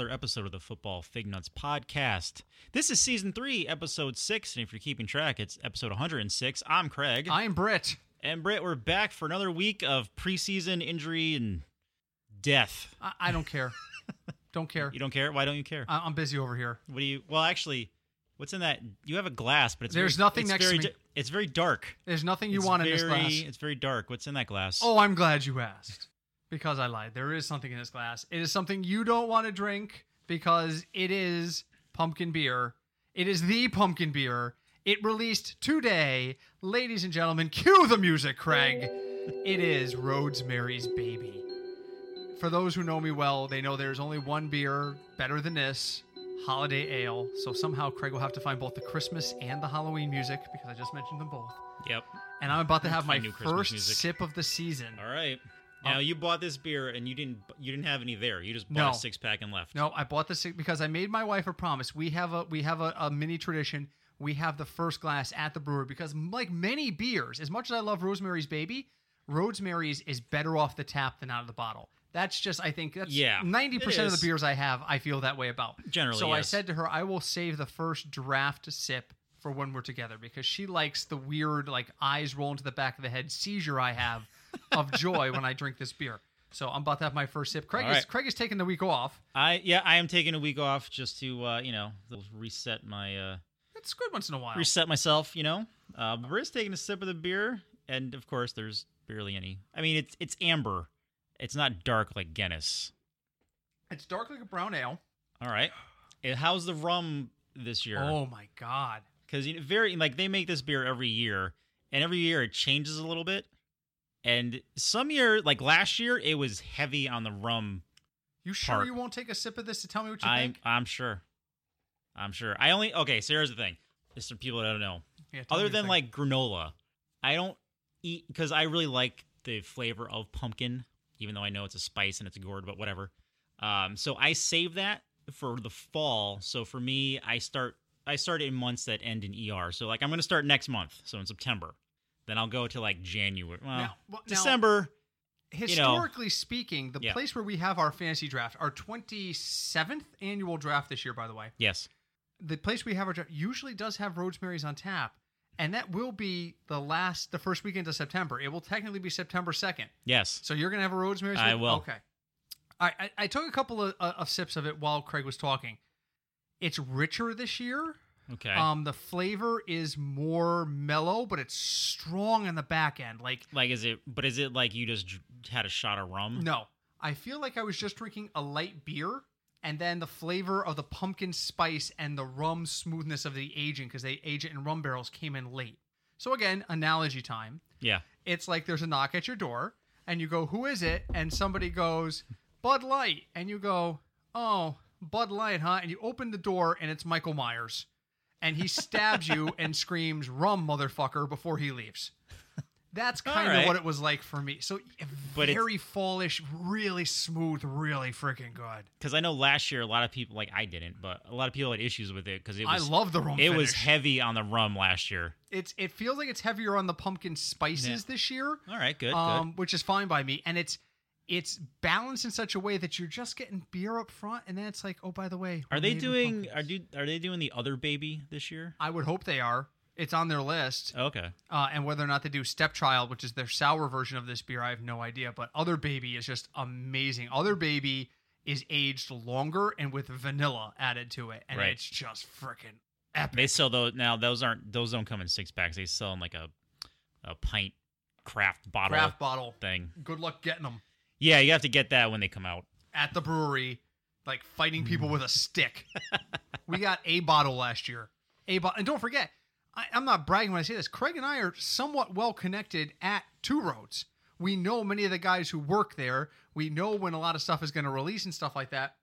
another episode of the Football Fig Nuts podcast. This is season three, episode six, and if you're keeping track, it's episode 106. I'm Craig. I am Britt. and Britt, we're back for another week of preseason injury and death. I, I don't care. don't care. You don't care? Why don't you care? I, I'm busy over here. What do you? Well, actually, what's in that? You have a glass, but it's There's very- nothing it's next to very me. It's very dark. There's nothing you It's want in this glass. It's very dark. What's in that glass? Oh, I'm glad you asked. Because I lied. There is something in this glass. It is something you don't want to drink because it is pumpkin beer. It is the pumpkin beer. It released today. Ladies and gentlemen, cue the music, Craig. It is Rosemary's Baby. For those who know me well, they know there's only one beer better than this holiday ale. So somehow Craig will have to find both the Christmas and the Halloween music because I just mentioned them both. Yep. And I'm about to have my first music. sip of the season. All right. Now uh, you bought this beer and you didn't you didn't have any there. You just bought No. a six pack and left. No, I bought this because I made my wife a promise. We have a we have a, a mini tradition. We have the first glass at the brewery because, like many beers, as much as I love Rosemary's Baby, Rosemary's is better off the tap than out of the bottle. That's just I think that's Yeah, ninety percent of the beers I have I feel that way about. Generally, so I said to her, I will save the first draft sip for when we're together because she likes the weird like eyes roll into the back of the head seizure I have of joy when I drink this beer. So I'm about to have my first sip. Craig All is right. Craig is taking the week off. I yeah, I am taking a week off just to uh, you know reset my uh, It's good once in a while. reset myself. You know, uh, Britt's taking a sip of the beer, and of course, there's barely any. I mean, it's it's amber. It's not dark like Guinness. It's dark like a brown ale. All right. And how's the rum this year? Oh my god. because you know, very like they make this beer every year, and every year it changes a little bit. And some year, like last year, it was heavy on the rum. You sure Part. you won't take a sip of this to tell me what you I'm think? I'm sure. I'm sure. I only okay. So here's the thing. There's some people that don't know. Yeah, Other than like granola, I don't eat because I really like the flavor of pumpkin, even though I know it's a spice and it's a gourd, but whatever. Um, so I save that for the fall. So for me, I start I start in months that end in ER. So like I'm gonna start next month, so in September. Then I'll go to like January, well, Now- well, now- December. historically speaking, the Yeah. place where we have our fantasy draft, our 27th annual draft this year, by the way, yes, the place we have our draft usually does have Rosemary's on tap. And that will be the last, the first weekend of September. It will technically be September 2nd. yes. So you're going to have a Rosemary's? I will. Okay. Right. I, I took a couple of, uh, of sips of it while Craig was talking. It's richer this year. Okay. Um, the flavor is more mellow, but it's strong in the back end. Like, like is it? But is it like you just dr- had a shot of rum? no, I feel like I was just drinking a light beer, and then the flavor of the pumpkin spice and the rum smoothness of the aging, because they age it in rum barrels, came in late. So again, analogy time. Yeah. It's like there's a knock at your door, and you go, "Who is it?" And somebody goes, "Bud Light," and you go, "Oh, Bud Light, huh?" And you open the door, and it's Michael Myers, and he stabs you and screams, "Rum, motherfucker!" before he leaves. That's kind of what it was like for me. So But very fallish, really smooth, really freaking good. Because I know last year a lot of people like I didn't, but a lot of people had issues with it because it I was love the rum. it was heavy on the rum last year. It's it feels like it's heavier on the pumpkin spices Yeah. this year. All right, good, um, which is fine by me. And it's it's balanced in such a way that you're just getting beer up front, and then it's like, oh, by the way. Are they doing are do, are they doing the other baby this year? I would hope they are. It's on their list, Okay. uh, and whether or not they do Stepchild, which is their sour version of this beer, I have no idea. But Other Baby is just amazing. Other Baby is aged longer and with vanilla added to it, and Right. it's just freaking epic. They sell those now. Those aren't those don't come in six packs. They sell in like a a pint craft bottle Craft bottle. thing. Good luck getting them Yeah, you have to get that when they come out. at the brewery, like fighting people Mm. with a stick. we got a bottle last year. A bottle, and don't forget, I, I'm not bragging when I say this. Craig and I are somewhat well connected at Two Roads. We know many of the guys who work there. We know when a lot of stuff is going to release and stuff like that.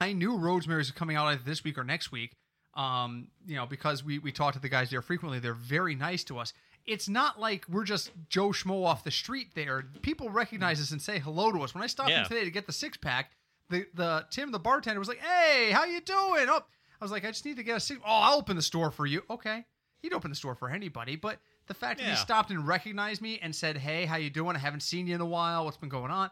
I knew Rosemary's was coming out either this week or next week. Um, you know, because we we talk to the guys there frequently. They're very nice to us. It's not like we're just Joe Schmo off the street there. People recognize us and say hello to us. When I stopped Yeah. in today to get the six pack, the the Tim the bartender was like, "Hey, how you doing?" Oh, I was like, "I just need to get a six. Oh, I'll open the store for you. Okay, he'd open the store for anybody, but the fact that he stopped and recognized me and said, "Hey, how you doing? I haven't seen you in a while. What's been going on?"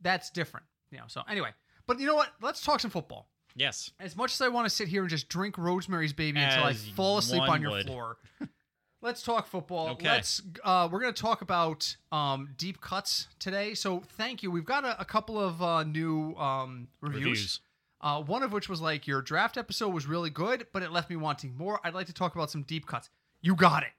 That's different. You know. So anyway, But you know what? Let's talk some football. Yes. As much as I want to sit here and just drink Rosemary's Baby until I fall asleep on your would. floor, let's talk football. Okay. Let's. Uh, we're going to talk about um, deep cuts today. So thank you. We've got a, a couple of uh, new um, reviews. Reviews. Uh, one of which was like your draft episode was really good, but it left me wanting more. I'd like to talk about some deep cuts. You got it.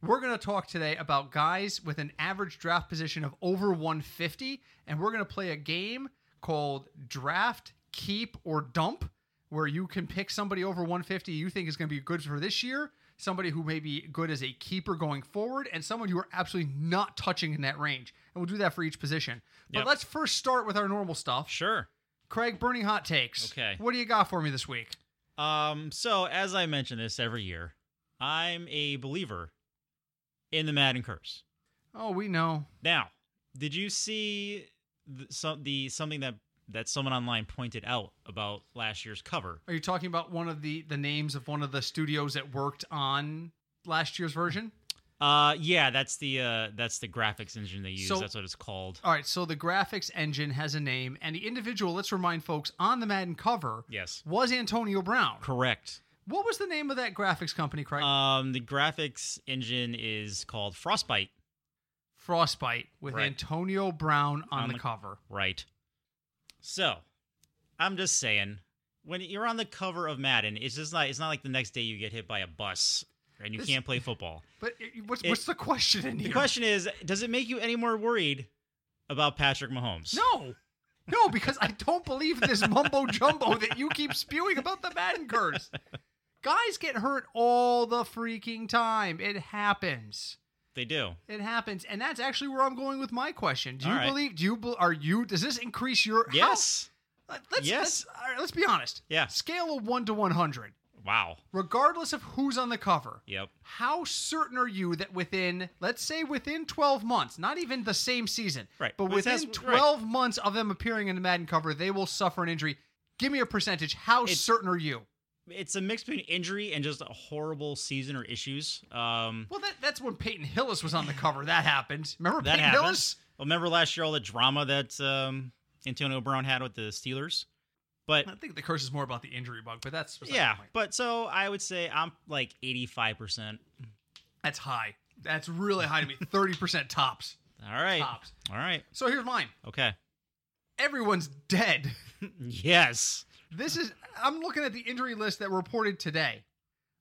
We're going to talk today about guys with an average draft position of over 150, and we're going to play a game called Draft, Keep, or Dump, where you can pick somebody over 150 you think is going to be good for this year, somebody who may be good as a keeper going forward, and someone you are absolutely not touching in that range. And we'll do that for each position. But Yep. let's first start with our normal stuff. Sure. Craig, burning hot takes. Okay. What do you got for me this week? Um, so as I mention this every year, I'm a believer in the Madden curse. Oh, we know. Now, did you see the, some, the something that that someone online pointed out about last year's cover? Are you talking about one of the the names of one of the studios that worked on last year's version? Uh, yeah, that's the uh, that's the graphics engine they use. So- that's what it's called. All right, so the graphics engine has a name, and the individual, let's remind folks, on the Madden cover Yes, was Antonio Brown. correct. What was the name of that graphics company, Craig? Um, the graphics engine is called Frostbite. Frostbite with Right. Antonio Brown on, On the, the- cover. Right. So, I'm just saying, when you're on the cover of Madden, it's just not. It's not like the next day you get hit by a bus and you This- can't play football. But it- what's, It- what's the question in here? The question is, does it make you any more worried about Patrick Mahomes? No. No, because I don't believe this mumbo jumbo that you keep spewing about the Madden curse. Guys get hurt all the freaking time. It happens. They do. It happens, and that's actually where I'm going with my question. Do you right. believe? Do you? Are you? Does this increase your? Yes. Let- let's, Yes. Let's, all right, let's be honest. Yeah. Scale of one to one hundred, Wow. regardless of who's on the cover. Yep. How certain are you that within, let's say, within 12 months, not even the same season, Right. but But it says- within 12 months of them appearing in the Madden cover, they will suffer an injury? Give me a percentage. How It's- certain are you? It's a mix between injury and just a horrible season or issues. Um, Well, that, that's when Peyton Hillis was on the cover. That happened. Remember that Peyton happened. Hillis? Well, remember last year all the drama that um, Antonio Brown had with the Steelers? But I think the curse is more about the injury bug, but that's yeah, but so I would say I'm like 85%. That's high. That's really high to me. 30% tops. All right. Tops. All right. So here's mine. Okay. Everyone's dead. yes. This is I'm looking at the injury list that reported today.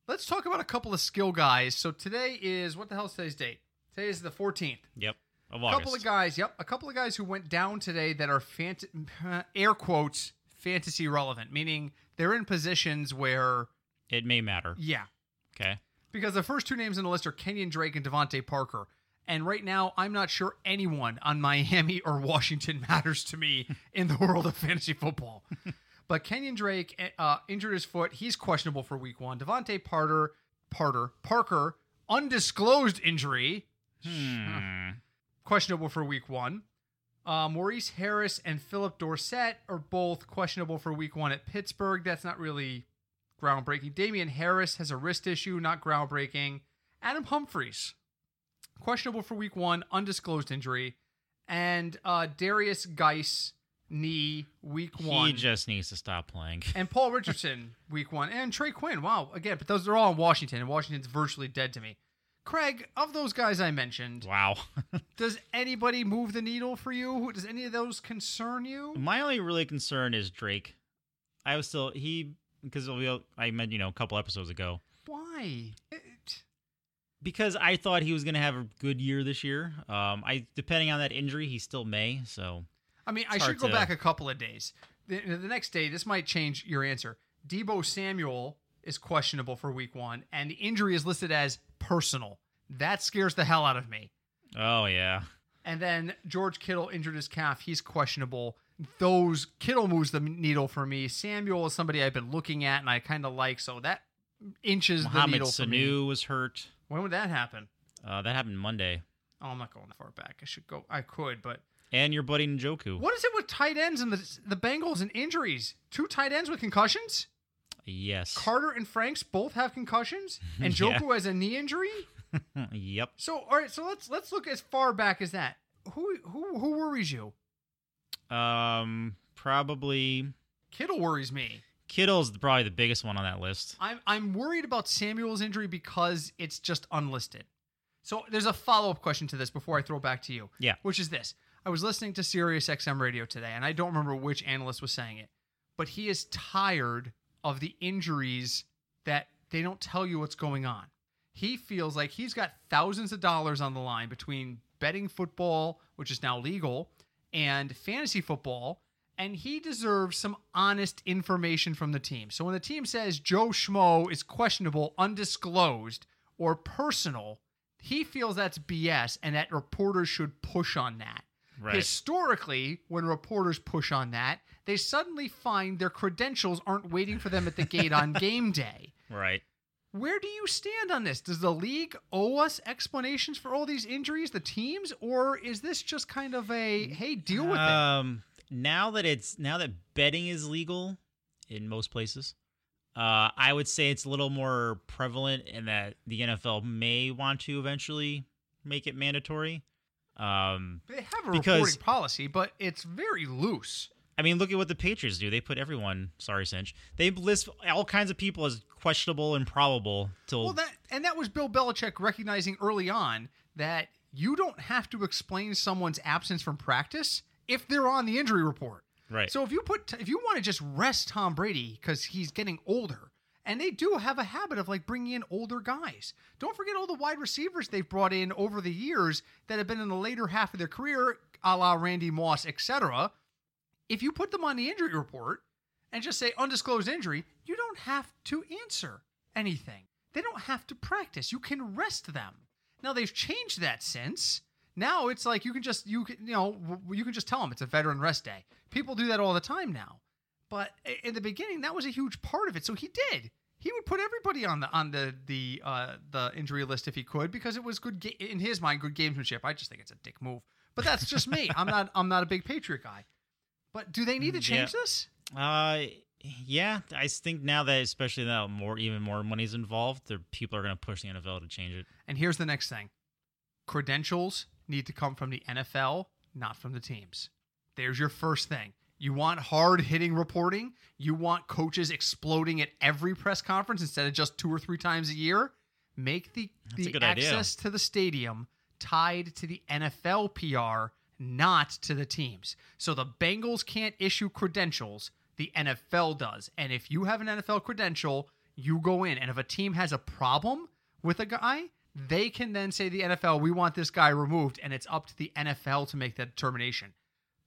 Let's talk about a couple of skill guys. So today is what the hell is today's date? Today is the 14th. Yep. Of A couple of guys, yep, a couple of guys who went down today that are fant- air quotes fantasy relevant, meaning they're in positions where It may matter. yeah, Okay. because the first two names on the list are Kenyon Drake and DeVante Parker. And right now, I'm not sure anyone on Miami or Washington matters to me in the world of fantasy football. But Kenyon Drake uh, injured his foot. He's questionable for week one. DeVante Parter, Parter, Parker, undisclosed injury, Hmm. questionable for week one. Uh, Maurice Harris and Phillip Dorsett are both questionable for week one at Pittsburgh. That's not really groundbreaking. Damien Harris has a wrist issue, not groundbreaking. Adam Humphries, questionable for week one, undisclosed injury. And uh, Derrius Guice, knee, week one. He just needs to stop playing. and Paul Richardson, week one. And Trey Quinn, wow. Again, but those are all in Washington, and Washington's virtually dead to me. Craig, of those guys I mentioned, Wow. does anybody move the needle for you? Does any of those concern you? My only really concern is Drake. I was still he because I meant you know a couple episodes ago Why? It- because I thought he was going to have a good year this year. Um, I depending on that injury, he still may. So I mean, I should go to- back a couple of days. The, the next day, this might change your answer. Deebo Samuel is questionable for week one, and the injury is listed as personal. That scares the hell out of me. oh yeah, And then George Kittle injured his calf. He's questionable. Those Kittle moves the needle for me. Samuel is somebody I've been looking at and I kind of like, so that inches the Mohamed needle for me. Sanu was hurt. When would that happen? Uh, that happened Monday. Oh, I'm not going that far back. I should go. I could, but And your buddy Njoku. what is it with tight ends and the the Bengals and injuries? Two tight ends with concussions. Yes. Carter and Franks both have concussions, and Yeah. Njoku has a knee injury. yep. So, all right, so let's let's look as far back as that. Who who who worries you? Um, probably Kittle worries me. Kittle's probably the biggest one on that list. I'm I'm worried about Samuel's injury because it's just unlisted. So there's a follow up question to this before I throw it back to you. Yeah. Which is this. I was listening to Sirius XM radio today, and I don't remember which analyst was saying it, but he is tired of the injuries that they don't tell you what's going on. He feels like he's got thousands of dollars on the line between betting football, which is now legal, and fantasy football, and he deserves some honest information from the team. So when the team says Joe Schmo is questionable, undisclosed, or personal, he feels that's BS and that reporters should push on that. Right. Historically, when reporters push on that, they suddenly find their credentials aren't waiting for them at the gate on game day. Right. Where do you stand on this? Does the league owe us explanations for all these injuries, the teams, or is this just kind of a hey, deal with it? Um, now that it's now that betting is legal in most places, uh, I would say it's a little more prevalent in that the NFL may want to eventually make it mandatory. Um, They have a because- reporting policy, but it's very loose. I mean, look at what the Patriots do. They put everyone. Sorry, Cinch. They list all kinds of people as questionable and probable. Till Well, that and that was Bill Belichick recognizing early on that you don't have to explain someone's absence from practice if they're on the injury report. right. So if you put if you want to just rest Tom Brady because he's getting older, and they do have a habit of like bringing in older guys. Don't forget all the wide receivers they've brought in over the years that have been in the later half of their career, a la Randy Moss, etc. If you put them on the injury report and just say undisclosed injury, you don't have to answer anything. They don't have to practice. You can rest them. Now they've changed that since. Now it's like you can just you can you know you can just tell them it's a veteran rest day. People do that all the time now. But in the beginning, that was a huge part of it. So he did. He would put everybody on the on the the uh, the injury list if he could because it was good ga- in his mind good gamesmanship. I just think it's a dick move. But that's just me. I'm not I'm not a big Patriot guy. But do they need to change Yeah. this? Uh, yeah, I think now that especially now more even more money's involved, the people are going to push the NFL to change it. And here's the next thing credentials need to come from the NFL, not from the teams. There's your first thing. You want hard hitting reporting? You want coaches exploding at every press conference instead of just two or three times a year? Make the, That's the good idea. access to the stadium tied to the NFL PR, not to the teams. So the Bengals can't issue credentials, the NFL does. And if you have an NFL credential, you go in. And if a team has a problem with a guy, they can then say to the NFL, we want this guy removed. And it's up to the NFL to make that determination.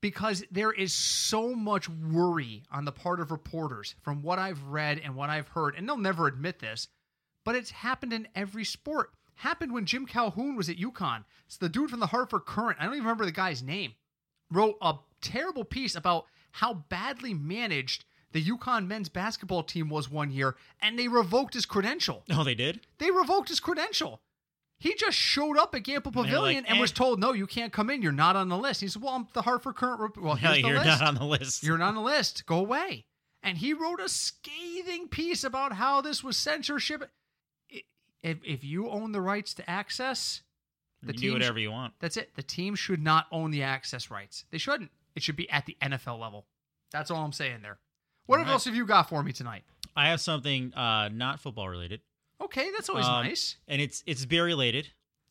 Because there is so much worry on the part of reporters from what I've read and what I've heard. And they'll never admit this, but it's happened in every sport. Happened when Jim Calhoun was at UConn. It's the dude from the Hartford Courant. I don't even remember the guy's name. Wrote a terrible piece about how badly managed the UConn men's basketball team was one year, and they revoked his credential. Oh, they did. They revoked his credential. He just showed up at Gampel Pavilion like, and "Eh." was told, "No, you can't come in. You're not on the list." He said, "Well, I'm the Hartford Courant. Rep- Well, here's the you're list. not on the list. You're not on the list. Go away." And he wrote a scathing piece about how this was censorship. If, if you own the rights to access, the you team do whatever you want. that's it. The team should not own the access rights. They shouldn't. It should be at the NFL level. That's all I'm saying there. What All right. else have you got for me tonight? I have something uh, not football related, Okay, that's always Um, nice. and it's it's beer related.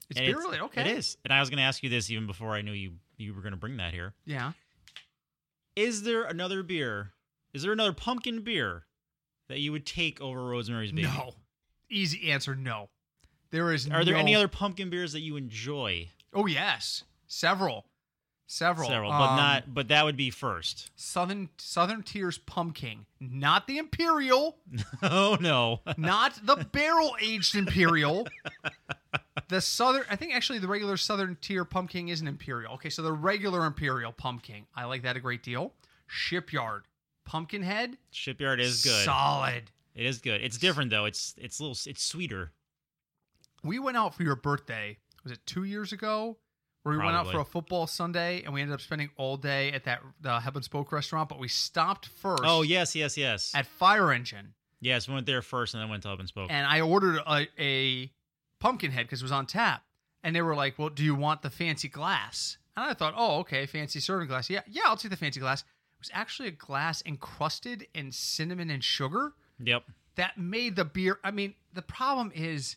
It's and beer related. Okay, It is, and I was going to ask you this even before I knew you you were going to bring that here. Yeah. Is there another beer? Is there another pumpkin beer that you would take over Rosemary's Baby? No. Easy answer. No. There is. Are there any other pumpkin beers that you enjoy? Oh yes, several, several, Several, but Um, not. But that would be first. Southern Southern Tier's Pumpkin, not the Imperial, oh no! not the barrel aged Imperial. The Southern, I think actually the regular Southern Tier Pumpkin isn't Imperial. Okay, so the regular Imperial Pumpkin, I like that a great deal. Shipyard Pumpkinhead, Shipyard is good. Solid. It is good. It's different though. It's it's a little. It's sweeter. We went out for your birthday. Was it two years ago? Where we went out for a football Sunday and we ended up spending all day at that the Hub and Spoke restaurant, but we stopped first. Oh yes, yes, yes. at Fire Engine, yes, we went there first and then went to Hub and Spoke. and I ordered a, a pumpkin head because it was on tap, and they were like, "Well, do you want the fancy glass?" And I thought, "Oh, okay, fancy serving glass. Yeah, yeah, I'll take the fancy glass." It was actually a glass encrusted in cinnamon and sugar Yep. that made the beer. I mean, the problem is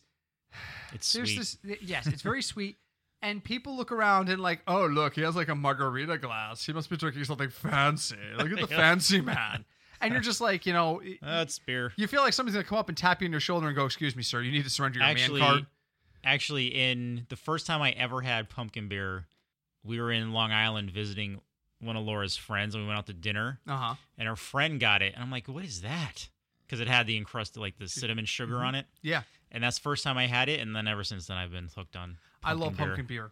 It's there's sweet. this. Yes, it's very sweet. And people look around and like, oh look, he has like a margarita glass. He must be drinking something fancy. Look at the fancy man. And you're just like, you know, That's beer. you feel like somebody's gonna come up and tap you on your shoulder and go, "Excuse me, sir, you need to surrender your Actually, man card." actually, in the first time I ever had pumpkin beer, we were in Long Island visiting one of Laura's friends, and we went out to dinner, Uh huh. and her friend got it, and I'm like, "What is that?" Because it had the encrusted, like the cinnamon sugar Mm-hmm. on it, Yeah, and that's the first time I had it, and then ever since then I've been hooked on. I love beer. pumpkin beer.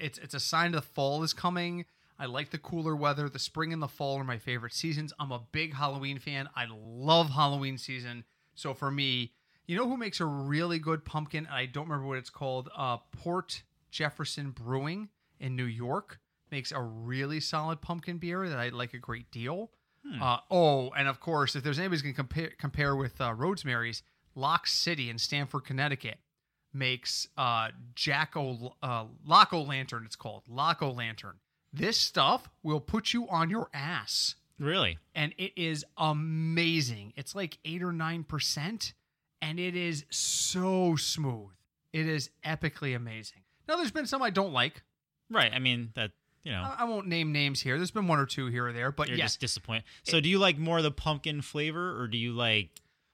It's it's a sign the fall is coming. I like the cooler weather. The spring and the fall are my favorite seasons. I'm a big Halloween fan. I love Halloween season. So for me, you know who makes a really good pumpkin? I don't remember what it's called. Uh, Port Jefferson Brewing in New York makes a really solid pumpkin beer that I like a great deal. Hmm. Uh, oh, and of course, if there's anybody's going to compare compare with uh, Rosemary's, Lock City in Stamford, Connecticut makes uh, Jack o, uh, Lock-O Lantern. It's called Lock-O Lantern. This stuff will put you on your ass, Really? and it is amazing. It's like eight or nine percent, and it is so smooth. It is epically amazing. Now, there's been some I don't like. Right. I mean that. You know, I I won't name names here. There's been one or two here or there, but you're yes, just disappointed. So, do you like more of the pumpkin flavor, or do you like?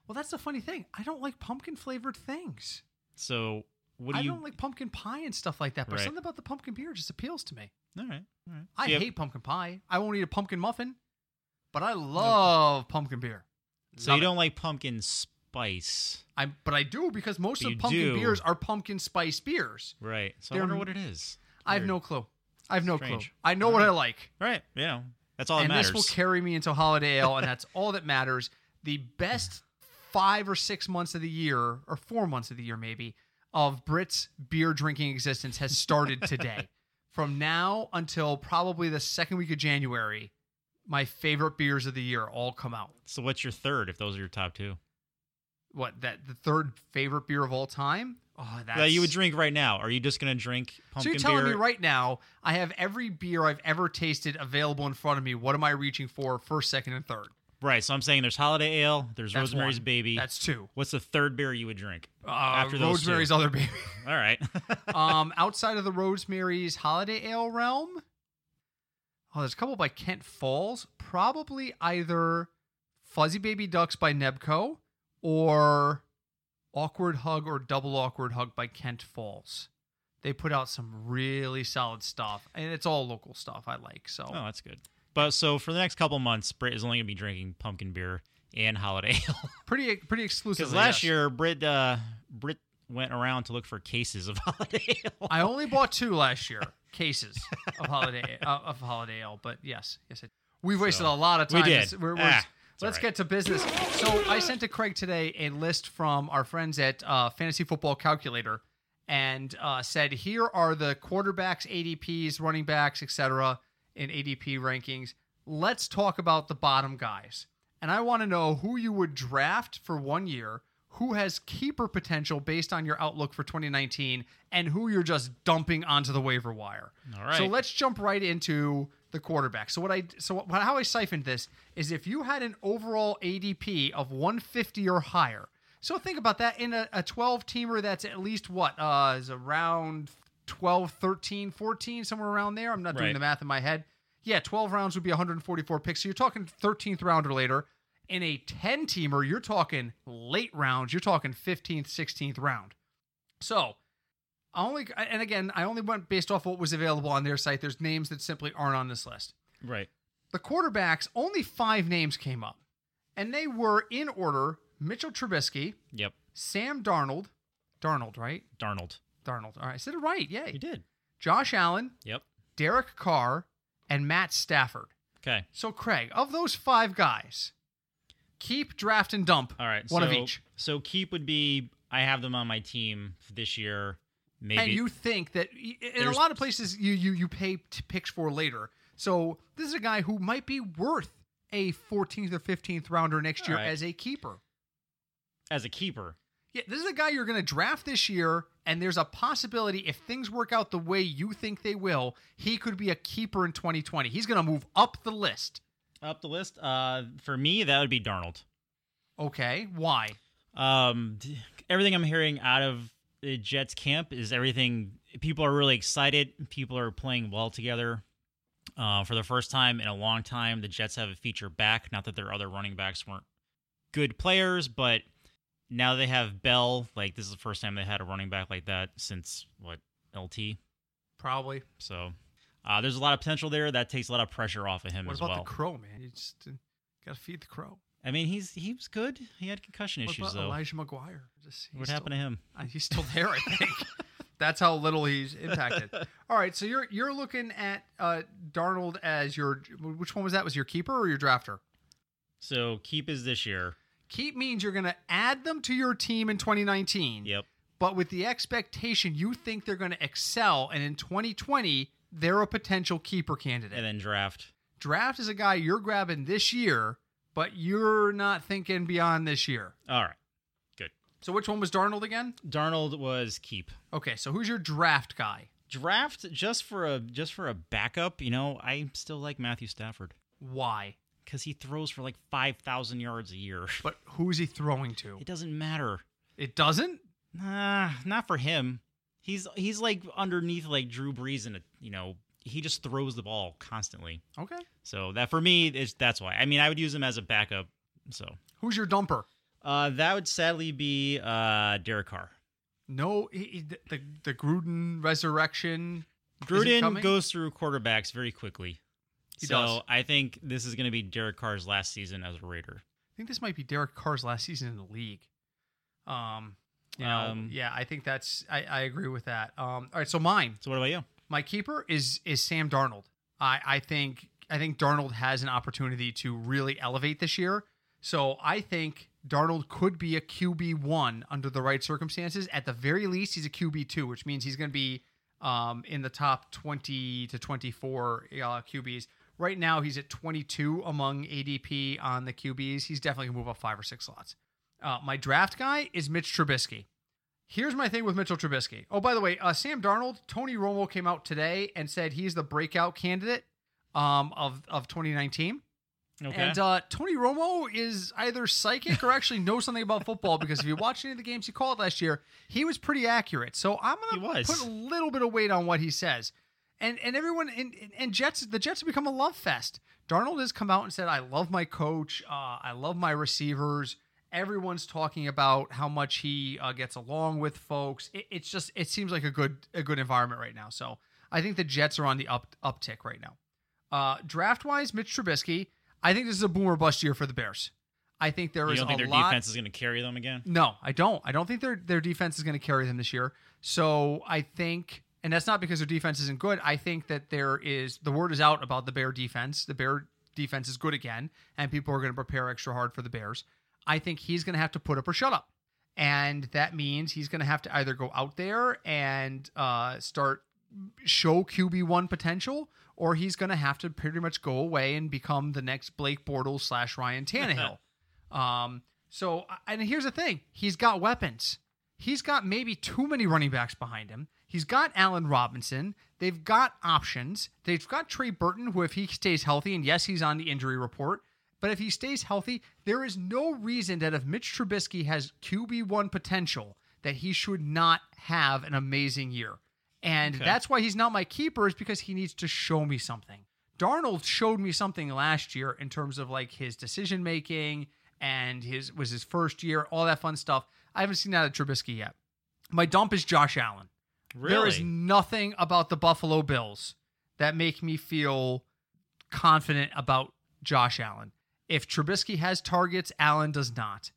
Well, that's the funny thing. I don't like pumpkin flavored things. So, what do I you? don't like pumpkin pie and stuff like that, but Right. something about the pumpkin beer just appeals to me. All right. All right. I So you have- hate pumpkin pie. I won't eat a pumpkin muffin, but I love pumpkin beer. So Love you it. don't like pumpkin spice, I but I do because most But of you pumpkin do. beers are pumpkin spice beers. right? So They're- I wonder what it is. I have Weird. no clue. I have no Strange. clue. I know what I like. Right. Yeah. that's all and matters. this will carry me into holiday ale, and that's all that matters. The best five or six months of the year, or four months of the year maybe, of Brit's beer drinking existence has started today. From now until probably the second week of January, my favorite beers of the year all come out. so what's your third? If those are your top two What that the third favorite beer of all time? Oh, that's that you would drink right now, are you just gonna drink So you're telling beer? me right now, I have every beer I've ever tasted available in front of me. What am I reaching for first, second, and third? Right. So I'm saying there's holiday ale, there's That's Rosemary's one. Baby. That's two. What's the third beer you would drink? Uh, After those two. Rosemary's Other Baby. All right. um, outside of the Rosemary's Holiday Ale realm, oh, there's a couple by Kent Falls. Probably either Fuzzy Baby Ducks by Nebco or Awkward Hug or Double Awkward Hug by Kent Falls. They put out some really solid stuff, and it's all local stuff I like. So oh, that's good. But so for the next couple months, Britt is only gonna be drinking pumpkin beer and holiday ale. pretty pretty exclusive. Because last year, Britt uh, Britt went around to look for cases of holiday ale. I only bought two last year cases of holiday uh, of holiday ale, but yes, yes, it, we've wasted So, a lot of we time. did. This- we're- we're- Ah, let's right. get to business. So I sent to Craig today a list from our friends at uh, Fantasy Football Calculator, and uh, said here are the quarterbacks, ADPs, running backs, etc. in ADP rankings. Let's talk about the bottom guys, and I want to know who you would draft for one year. Who has keeper potential based on your outlook for 2019, and who you're just dumping onto the waiver wire? All right. So let's jump right into the quarterback. So what I so what, how I siphoned this is if you had an overall ADP of 150 or higher. So think about that in a, a 12 teamer that's at least what uh is around 12, 13, 14 somewhere around there. I'm not doing Right. the math in my head. Yeah, 12 rounds would be 144 picks. So you're talking 13th round or later. In a 10 teamer, you're talking late rounds. You're talking 15th, 16th round. So I only and again, I only went based off what was available on their site. There's names that simply aren't on this list. right. The quarterbacks, only five names came up, and they were in order: Mitchell Trubisky, Yep. Sam Darnold, Darnold, right? Darnold. Darnold. All right, I said it right. You Yay. did. Josh Allen, Yep. Derek Carr, and Matt Stafford. Okay. So, Craig, of those five guys, keep, draft, and dump. All right. One so, of each. So keep would be I have them on my team this year. Maybe and you think that in a lot of places you you you pay t- picks for later. So this is a guy who might be worth a 14th or 15th rounder next year right. as a keeper. as a keeper. Yeah, this is a guy you're going to draft this year, and there's a possibility if things work out the way you think they will, he could be a keeper in 2020. He's going to move up the list. Up the list. Uh, for me, that would be Darnold. Okay, why? Um, everything I'm hearing out of the Jets camp is everything. People are really excited. People are playing well together. Uh, for the first time in a long time, the Jets have a feature back. Not that their other running backs weren't good players, but now they have Bell. Like this is the first time they had a running back like that since what LT. Probably. So uh, there's a lot of potential there. That takes a lot of pressure off of him What as well. What about the crow, man? You just uh, gotta feed the crow. I mean, he's he was good. He had concussion What issues about though. Elijah McGuire? Just, what still- happened to him? Uh, he's still there, I think. That's how little he's impacted. All right, so you're you're looking at uh, Darnold as your which one was that? Was your keeper or your drafter? So keep is this year. Keep means you're going to add them to your team in 2019. Yep. But with the expectation you think they're going to excel, and in 2020 they're a potential keeper candidate. And then draft. Draft is a guy you're grabbing this year, but you're not thinking beyond this year. All right. Good. So which one was Darnold again? Darnold was keep. Okay, so who's your draft guy? Draft just for a just for a backup. You know, I still like Matthew Stafford Why? Because he throws for like five thousand yards a year. But who's he throwing to? It doesn't matter. It doesn't? Nah, not for him. He's he's like underneath like Drew Brees and you know he just throws the ball constantly. Okay. So that for me is that's why. I mean, I would use him as a backup. So Who's your dumper? uh, that would sadly be uh, Derek Carr. No, he, he- the the Gruden resurrection. Gruden goes through quarterbacks very quickly. He so does. I think this is going to be Derek Carr's last season as a Raider. I think this might be Derek Carr's last season in the league. Um, you know, Um, yeah, I think that's I, I agree with that. Um, all right, so mine, So what about you? my keeper is is Sam Darnold. I I think I think Darnold has an opportunity to really elevate this year. So I think Darnold could be a QB one under the right circumstances. At the very least, he's a QB two, which means he's going to be um, in the top twenty to twenty four uh, QBs. Right now, he's at twenty two among ADP on the QBs. He's definitely going to move up five or six slots. Uh, my draft guy is Mitch Trubisky. Here's my thing with Mitchell Trubisky. Oh, by the way, uh, Sam Darnold, Tony Romo came out today and said he's the breakout candidate um, of of 2019. Okay. And uh, Tony Romo is either psychic or actually knows something about football because if you watch any of the games he called last year, he was pretty accurate. So I'm gonna put a little bit of weight on what he says. And and everyone and, and Jets the Jets have become a love fest. Darnold has come out and said, "I love my coach. Uh, I love my receivers." Everyone's talking about how much he uh, gets along with folks. It, it's just it seems like a good a good environment right now. So I think the Jets are on the up uptick right now. Uh, draft wise, Mitch Trubisky. I think this is a boomer bust year for the Bears. I think there you is don't think a their lot. defense is going to carry them again? No, I don't. I don't think their their defense is going to carry them this year. So I think, and that's not because their defense isn't good. I think that there is the word is out about the Bear defense. The Bear defense is good again, and people are going to prepare extra hard for the Bears. I think he's going to have to put up or shut up, and that means he's going to have to either go out there and uh, start show QB one potential, or he's going to have to pretty much go away and become the next Blake Bortles slash Ryan Tannehill. um, so, and here's the thing: he's got weapons. He's got maybe too many running backs behind him. He's got Allen Robinson. They've got options. They've got Trey Burton, who, if he stays healthy, and yes, he's on the injury report, but if he stays healthy, there is no reason that if Mitch Trubisky has QB1 potential, that he should not have an amazing year. And Okay. that's why he's not my keeper, is because he needs to show me something. Darnold showed me something last year in terms of like his decision making and his was his first year, all that fun stuff. I haven't seen that at Trubisky yet. My dump is Josh Allen. Really? There is nothing about the Buffalo Bills that make me feel confident about Josh Allen. If Trubisky has targets, Allen does not.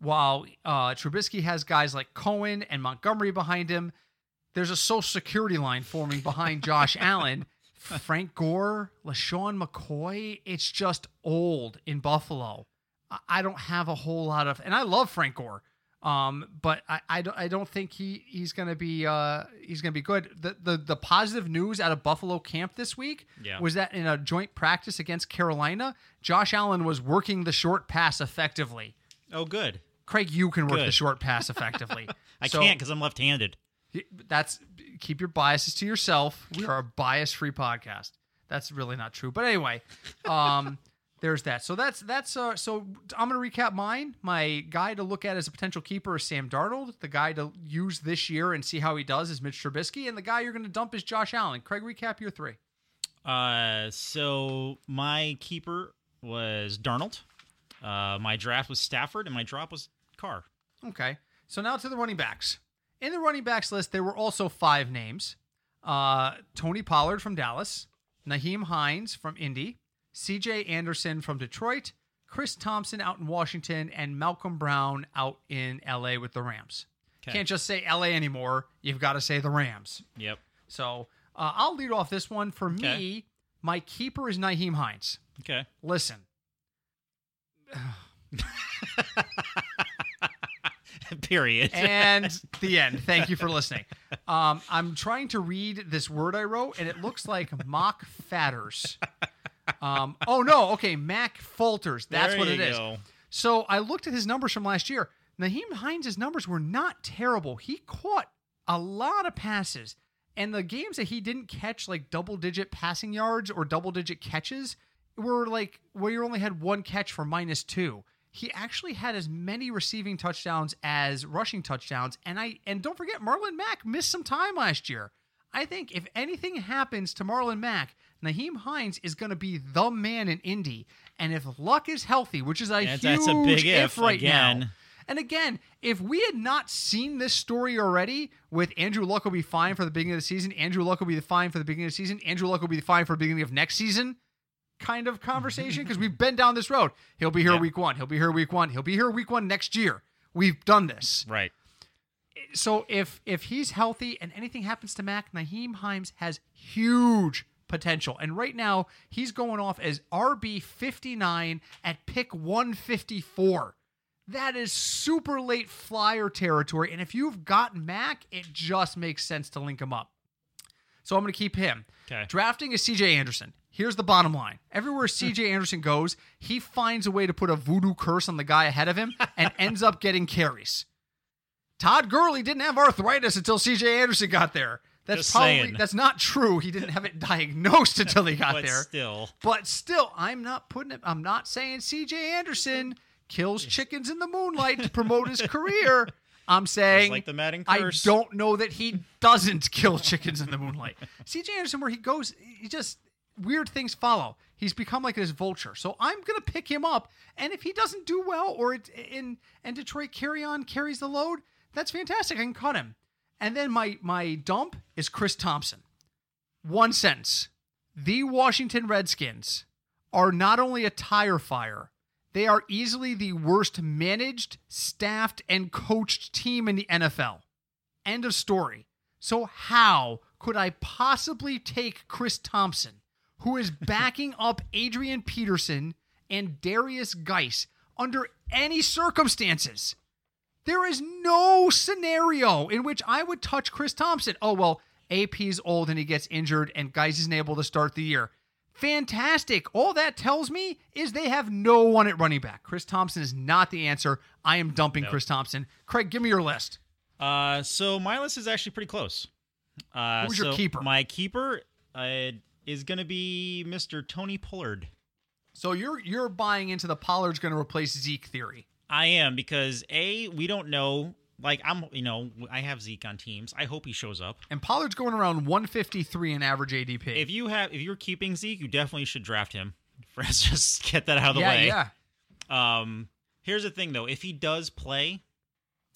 While uh, Trubisky has guys like Cohen and Montgomery behind him, there's a social security line forming behind Josh Allen. Frank Gore, LeSean McCoy, it's just old in Buffalo. I- I don't have a whole lot of, and I love Frank Gore, um, but I, I don't I don't think he he's gonna be uh he's gonna be good. The the the positive news out of Buffalo camp this week Yeah. was that in a joint practice against Carolina, Josh Allen was working the short pass effectively. oh, good. Craig, you can work the short pass effectively. I So- can't because I'm left-handed. that's keep your biases to yourself. We are a bias free podcast. That's really not true. But anyway, um, there's that. So that's that's uh so I'm gonna recap mine. My guy to look at as a potential keeper is Sam Darnold. The guy to use this year and see how he does is Mitch Trubisky, and the guy you're gonna dump is Josh Allen. Craig, recap your three. Uh, so my keeper was Darnold. Uh, my draft was Stafford, and my drop was Carr. Okay. So now to the running backs. In the running backs list, there were also five names. Uh, Tony Pollard from Dallas, Nyheim Hines from Indy, CJ Anderson from Detroit, Chris Thompson out in Washington, and Malcolm Brown out in LA with the Rams. Okay. Can't just say LA anymore. You've got to say the Rams. Yep. So uh, I'll lead off this one. For me, my keeper is Nyheim Hines. Okay. Listen, Period. and the end. Thank you for listening. Um, I'm trying to read this word I wrote, and it looks like mock fatters. Um, oh no, okay, Mac falters. That's There what it is. go. So I looked at his numbers from last year. Nyheim Hines' numbers were not terrible. He caught a lot of passes. And the games that he didn't catch like double digit passing yards or double digit catches were like where you only had one catch for minus two. He actually had as many receiving touchdowns as rushing touchdowns. And I and don't forget Marlon Mack missed some time last year. I think if anything happens to Marlon Mack, Nyheim Hines is going to be the man in Indy. And if Luck is healthy, which is a That's- huge that's a big if, right again. now. And again, if we had not seen this story already with Andrew Luck will be fine for the beginning of the season, Andrew Luck will be fine for the beginning of the season, Andrew Luck will be fine for the beginning of next season kind of conversation because we've been down this road. He'll be here Yeah. week one. He'll be here week one. He'll be here week one next year. We've done this Right. so if if he's healthy and anything happens to Mack, Nyheim Hines has huge potential. And right now, he's going off as RB 59 at pick 154. That is super late flyer territory. And if you've got Mack, it just makes sense to link him up. So I'm going to keep him. Okay. Drafting is CJ Anderson. Here's the bottom line. Everywhere CJ Anderson goes, he finds a way to put a voodoo curse on the guy ahead of him and ends up getting carries. Todd Gurley didn't have arthritis until CJ Anderson got there. That's Just probably saying. that's not true. He didn't have it diagnosed until he got but there. still, But still, I'm not putting it. I'm not saying CJ Anderson kills chickens in the moonlight to promote his career. I'm saying like the Madden curse. I don't know that he doesn't kill chickens in the moonlight. CJ Anderson, where he goes, he just weird things follow. He's become like this vulture. So I'm gonna pick him up, and if he doesn't do well, or it, in and Detroit Kerryon carries the load, that's fantastic. I can cut him. And then my my dump is Chris Thompson. One sentence: the Washington Redskins are not only a tire fire, they are easily the worst managed, staffed, and coached team in the NFL. End of story. So, how could I possibly take Chris Thompson, who is backing up Adrian Peterson and Derrius Guice under any circumstances? There is no scenario in which I would touch Chris Thompson. Oh, well, AP's old and he gets injured, and Guice isn't able to start the year. Fantastic. All that tells me is they have no one at running back. Chris Thompson is not the answer. I am dumping Nope. Chris Thompson. Craig, give me your list. Uh, so my list is actually pretty close. Uh, Who's your keeper? My keeper uh, is going to be Mr. Tony Pollard. So you're you're buying into the Pollard's going to replace Zeke theory. I am because a we don't know. Like I'm, you know, I have Zeke on teams. I hope he shows up. And Pollard's going around 153 in average ADP. If you have, if you're keeping Zeke, you definitely should draft him. Let's just get that out of the yeah, way. yeah. Um, here's the thing though: if he does play,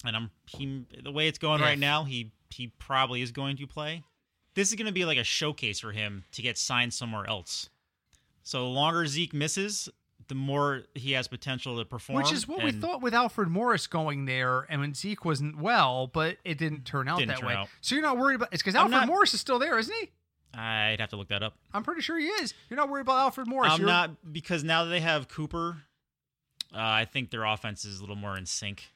and I'm he the way it's going right now, he he probably is going to play. This is going to be like a showcase for him to get signed somewhere else. So the longer Zeke misses, the more he has potential to perform. Which is what we thought with Alfred Morris going there, and when Zeke wasn't well, but it didn't turn out Didn't that turn way. out. So you're not worried about it's because Alfred not- Morris is still there, isn't he? I'd have to look that up. I'm pretty sure he is. You're not worried about Alfred Morris. I'm You're- not because now that they have Cooper, uh, I think their offense is a little more in sync.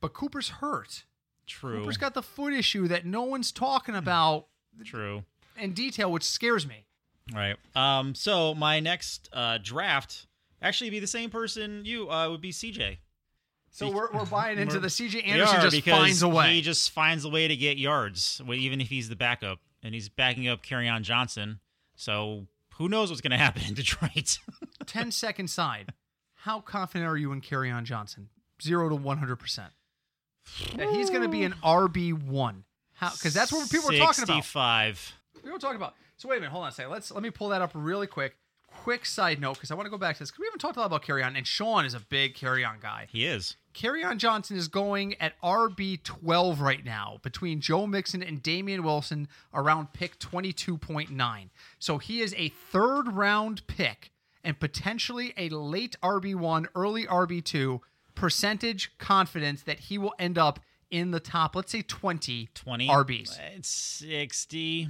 But Cooper's hurt. True. Cooper's got the foot issue that no one's talking about True. in detail, which scares me. Right. Um. So my next uh, draft actually be the same person you uh, would be CJ. So Be- we're, we're buying into We're- the CJ Anderson just finds a way. He just finds a way to get yards, even if he's the backup, and he's backing up on Johnson. So who knows what's going to happen in Detroit? 10 second side, how confident are you in Kerryon Johnson? Zero to 100%. That he's going to be an RB1. How? Because that's what people are talking about. 65. We were talking about. So wait a minute, hold on a second. Let's let me pull that up really quick. Quick side note, because I want to go back to this. Because we haven't talked a lot about Kerryon, and Sean is a big Kerryon guy. He is. Kerryon Johnson is going at RB twelve right now between Joe Mixon and Damian Wilson around pick twenty two point nine. So he is a third round pick and potentially a late RB one, early RB two. Percentage confidence that he will end up in the top, let's say 20 20 RBs. It's 60.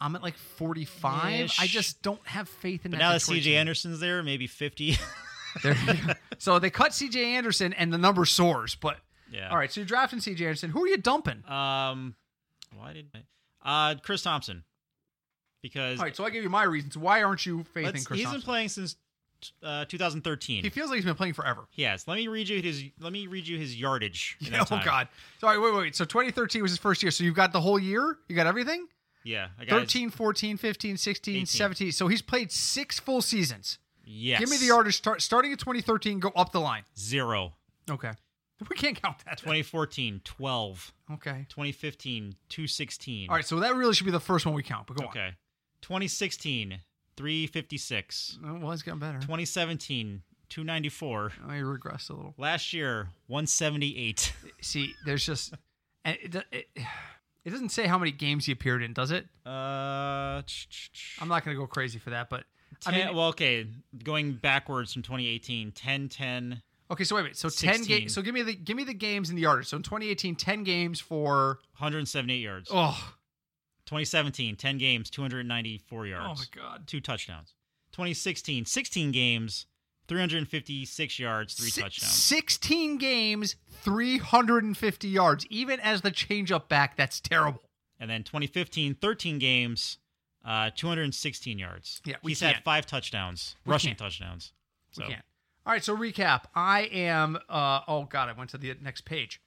I'm at like 45. I just don't have faith in But that. now that CJ. Anderson's there, maybe 50. There you go. so they cut CJ Anderson and the number soars. But yeah. all right, so you're drafting CJ Anderson. Who are you dumping? Um, why did I? Uh, Chris Thompson. Because All right, so I give you my reasons. Why aren't you faithing let's- Chris he's Thompson? been playing since uh, 2013. he feels like he's been playing forever. Yes. Let me read you his. Let me read you his yardage. in that oh. God. Sorry, wait, wait, wait. So 2013 was his first year. So you've got the whole year. You got everything. Yeah. I got his- 13, 14, 15, 16, 18. 17. So he's played six full seasons. Yes. Give me the yardage start starting at 2013. Go up the line. Zero. Okay. We can't count that. 2014, 12. Okay. 2015, 216. All right, so that really should be the first one we count. But go Okay. 2016, 356. on. Well, it's getting better. 2017, 294. Oh, you regressed a little. Last year, 178. See, there's just and it, it, it doesn't say how many games he appeared in, does it? Uh, ch- ch- ch- I'm not going to go crazy for that, but I mean, well, okay. Going backwards from 2018, 10, 10. okay. So wait a minute. So 10 games. So give me the give me the games in the yardage. So in 2018, 10 games for 178 yards. oh 2017, 10 games, 294 yards. oh my god, Two touchdowns. 2016, 16 games, 356 yards, three Si- touchdowns. 16 games, 350 yards. Even as the changeup back, that's terrible. And then 2015, 13 games, uh, 216 yards. Yeah, we He's had can't. five touchdowns, We rushing can't. touchdowns. So We can't. All right, so recap. I am uh oh god, I went to the next page.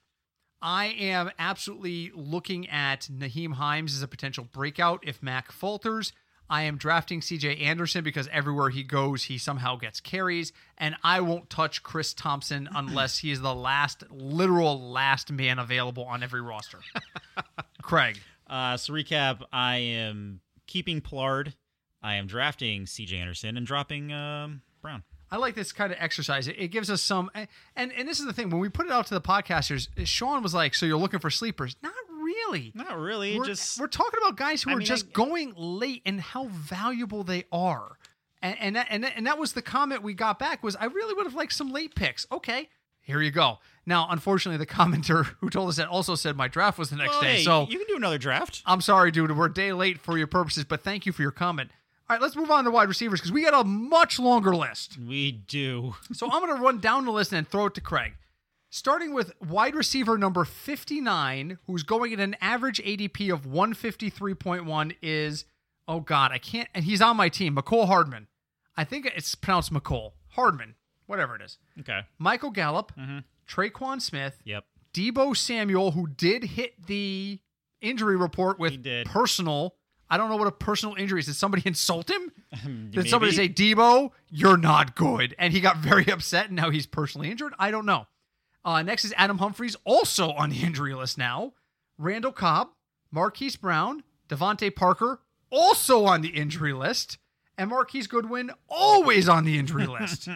I am absolutely looking at Nyheim Hines as a potential breakout if Mack falters. I am drafting CJ Anderson because everywhere he goes, he somehow gets carries. And I won't touch Chris Thompson unless he is the last, literal last man available on every roster. Craig. Uh, so recap: I am keeping Plard. I am drafting C.J. Anderson and dropping um, Brown. I like this kind of exercise. It, it gives us some, and and this is the thing. When we put it out to the podcasters, Sean was like, "So you're looking for sleepers?" Not really. Not really. We're, just we're talking about guys who I are mean, just I- going late and how valuable they are. And and that, and that, and that was the comment we got back was I really would have liked some late picks. Okay, here you go. Now, unfortunately, the commenter who told us that also said my draft was the next Well, day. hey, So you can do another draft. I'm sorry, dude. We're a day late for your purposes, but thank you for your comment. All right, let's move on to wide receivers because we got a much longer list. We do. So I'm going to run down the list and throw it to Craig. Starting with wide receiver number 59, who's going at an average ADP of 153.1, is, oh God, I can't, and he's on my team, Mecole Hardman. I think it's pronounced Mecole. Hardman, whatever it is. Okay. Michael Gallup, Mhm. Tre'Quan Smith, Yep. Deebo Samuel, who did hit the injury report with personal. I don't know what a personal injury is. Did somebody insult him? Did Maybe. somebody say, Deebo, you're not good? And he got very upset and now he's personally injured? I don't know. Uh, next is Adam Humphries, also on the injury list now. Randall Cobb, Marquise Brown, DeVante Parker, also on the injury list. And Marquise Goodwin, always on the injury list.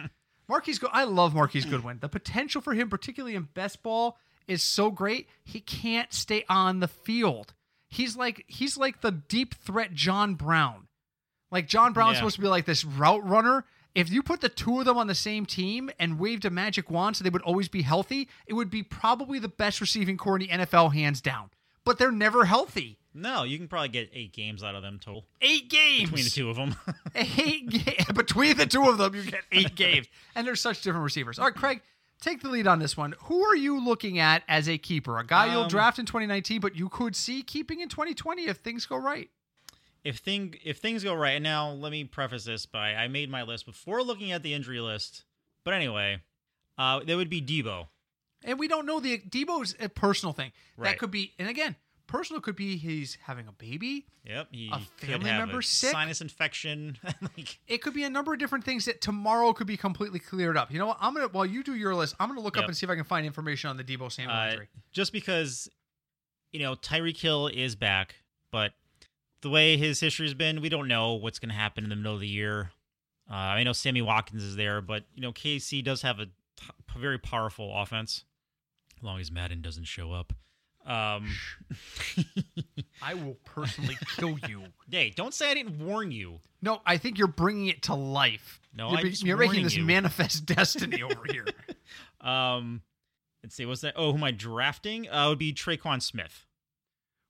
Marquise Go- I love Marquise Goodwin. The potential for him, particularly in best ball, is so great. He can't stay on the field. He's like he's like the deep threat John Brown. Like John Brown's Yeah. supposed to be like this route runner. If you put the two of them on the same team and waved a magic wand so they would always be healthy, it would be probably the best receiving core in the NFL, hands down. But they're never healthy. No, you can probably get eight games out of them total Eight games between the two of them. eight ga- between the two of them, you get eight games, and they're such different receivers. All right, Craig, take the lead on this one. Who are you looking at as a keeper? A guy you'll Um, draft in 2019, but you could see keeping in 2020 if things go right. If thing if things go right, and now let me preface this by I made my list before looking at the injury list. But anyway, uh, there would be Deebo. And we don't know the Deebo's a personal thing. That could be, and again, Personal could be he's having a baby. Yep. He A could family have member a sick? sinus infection. like, It could be a number of different things that tomorrow could be completely cleared up. You know what? I'm gonna while you do your list, I'm gonna look up and see if I can find information on the Deebo Samuel uh, injury. just because, you know, Tyreek Hill is back, but the way his history's been, we don't know what's going to happen in the middle of the year. Uh, I know Sammy Watkins is there, but you know, KC does have a t- very powerful offense. As long as Madden doesn't show up. Um, I will personally kill you. hey, don't say I didn't warn you. No, I think you're bringing it to life. No, you're, I'm you're making this you. manifest destiny over here. Um, let's see, what's that? Oh, who am I drafting? Uh, it would be Tre'Quan Smith.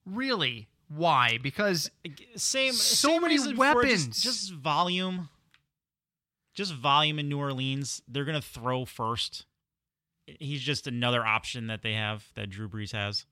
Really? Why? Because Same. So same many reason for it, weapons. Just, just volume. Just volume in New Orleans. They're gonna throw first. He's just another option that they have that Drew Brees has.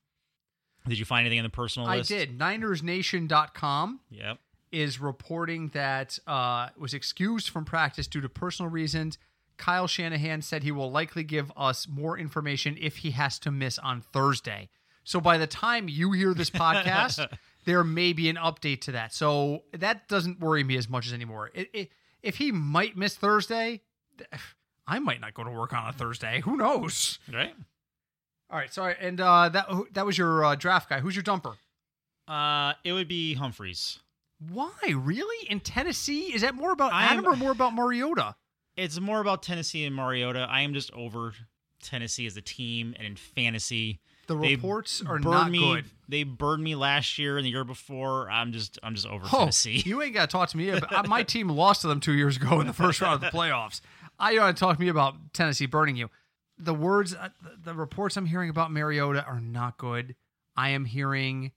Did you find anything in the personal I list? did. NinersNation.com Yep. is reporting that uh, was excused from practice due to personal reasons. Kyle Shanahan said he will likely give us more information if he has to miss on Thursday. So by the time you hear this podcast, there may be an update to that. So that doesn't worry me as much as anymore. It, it, if he might miss Thursday, I might not go to work on a Thursday. Who knows? Right. All right, sorry. And uh, that that was your uh, draft guy. Who's your dumper? Uh, it would be Humphries. Why? Really? In Tennessee? Is that more about I'm- Adam or more about Mariota? It's more about Tennessee and Mariota. I am just over Tennessee as a team and in fantasy. The They reports are not me, good. They burned me last year and the year before. I'm just I'm just over Oh, Tennessee. you ain't got to talk to me. About, uh, my team lost to them two years ago in the first round of the playoffs. I to talk to me about Tennessee burning you. The words, uh, the- the reports I'm hearing about Mariota are not good. I am hearing,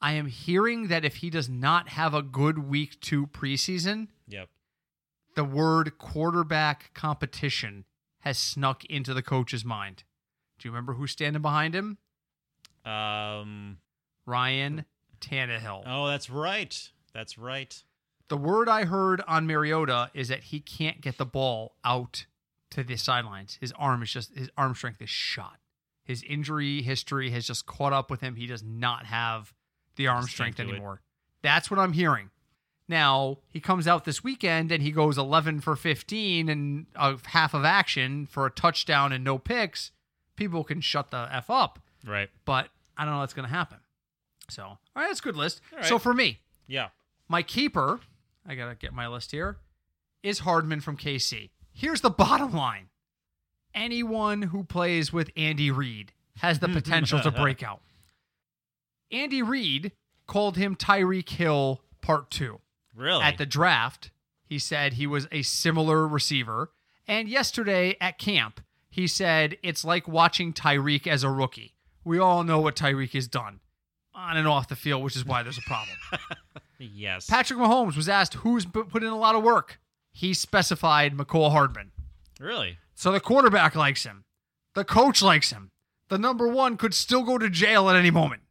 I am hearing that if he does not have a good week two preseason, Yep. the word quarterback competition has snuck into the coach's mind. Do you remember who's standing behind him? Um. Ryan Tannehill. Oh, that's right. That's right. The word I heard on Mariota is that he can't get the ball out to the sidelines. His arm is just his arm strength is shot. His injury history has just caught up with him. He does not have the arm strength it. anymore. That's what I'm hearing. Now, he comes out this weekend and he goes 11 for 15 and a half of action for a touchdown and no picks. People can shut the F up, Right. but I don't know what's going to happen. So, all right, that's a good list. Right. So for me, Yeah. my keeper, I got to get my list here, is Hardman from KC. Here's the bottom line anyone who plays with Andy Reid has the potential to break out. Andy Reid called him Tyreek Hill Part 2. Really? At the draft, he said he was a similar receiver. And yesterday at camp, he said it's like watching Tyreek as a rookie. We all know what Tyreek has done on and off the field, which is why there's a problem. yes. Patrick Mahomes was asked who's put in a lot of work. He specified Mecole Hardman. really? So the quarterback likes him. The coach likes him. The number one could still go to jail at any moment.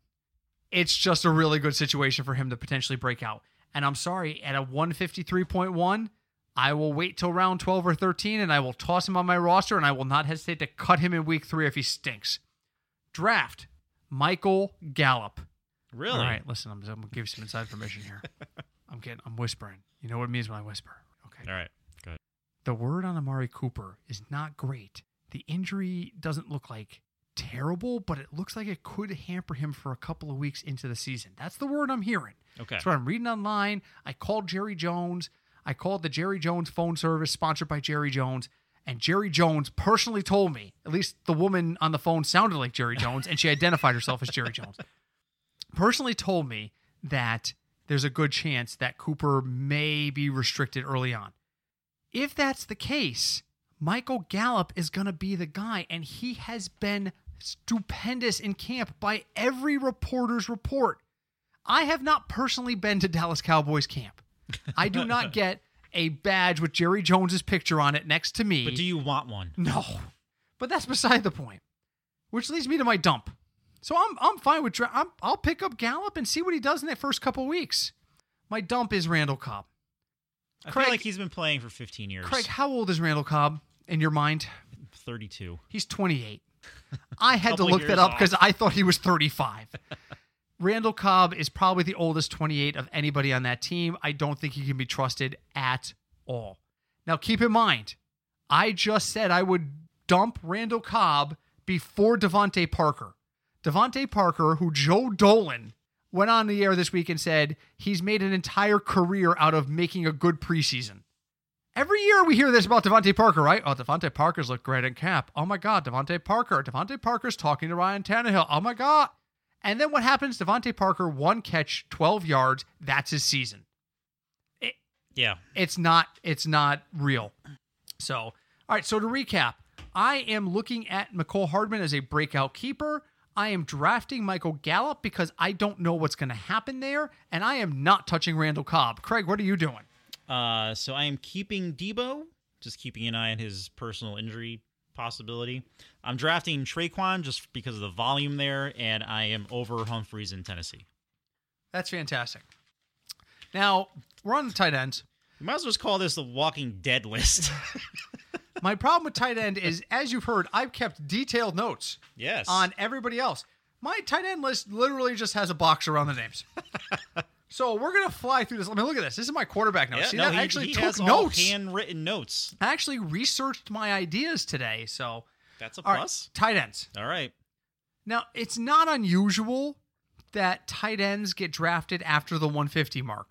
It's just a really good situation for him to potentially break out. And I'm sorry, at a 153.1, I will wait till round 12 or 13 and I will toss him on my roster and I will not hesitate to cut him in week three if he stinks. Draft Michael Gallup. Really? All right, listen, I'm, I'm gonna give you some inside information here. I'm getting, I'm whispering. You know what it means when I whisper. Okay. All right. Good. The word on Amari Cooper is not great. The injury doesn't look like terrible, but it looks like it could hamper him for a couple of weeks into the season. That's the word I'm hearing. Okay. That's what I'm reading online. I called Jerry Jones. I called the Jerry Jones phone service sponsored by Jerry Jones. And Jerry Jones personally told me, at least the woman on the phone sounded like Jerry Jones, and she identified herself as Jerry Jones. Personally told me that there's a good chance that Cooper may be restricted early on. If that's the case, Michael Gallup is going to be the guy, and he has been stupendous in camp by every reporter's report. I have not personally been to Dallas Cowboys camp. I do not get a badge with Jerry Jones's picture on it next to me. But do you want one? No, but that's beside the point. Which leads me to my dump. So I'm I'm fine with dra- I'm, I'll pick up Gallup and see what he does in that first couple weeks. My dump is Randall Cobb. I Craig- feel like he's been playing for 15 years. Craig, how old is Randall Cobb in your mind? 32. He's 28. I had to look that up because. I thought he was 35. Randall Cobb is probably the oldest 28 of anybody on that team. I don't think he can be trusted at all. Now, keep in mind, I just said I would dump Randall Cobb before DeVante Parker. DeVante Parker, who Joe Dolan went on the air this week and said he's made an entire career out of making a good preseason. Every year we hear this about DeVante Parker, right? Oh, DeVante Parker's looked great in camp. Oh my God, DeVante Parker. DeVante Parker's talking to Ryan Tannehill. Oh my God. And then what happens? DeVante Parker, one catch, 12 yards. That's his season. Yeah. It's not, it's not real. So, all right. So to recap, I am looking at Mecole Hardman as a breakout keeper. I am drafting Michael Gallup because I don't know what's going to happen there. And I am not touching Randall Cobb. Craig, what are you doing? Uh, so I am keeping Deebo, just keeping an eye on his personal injury possibility. I'm drafting Tre'Quan just because of the volume there, and I am over Humphries in Tennessee. That's fantastic. Now, we're on the tight ends. You might as well just call this the Walking Dead list. My problem with tight end is, as you've heard, I've kept detailed notes yes. on everybody else. My tight end list literally just has a box around the names. so we're gonna fly through this. I mean, look at this. This is my quarterback notes. Yeah, See no, that? he, I actually he took notes. handwritten notes. I actually researched my ideas today. So That's a all right, plus. tight ends. All right. Now it's not unusual that tight ends get drafted after the 150 mark.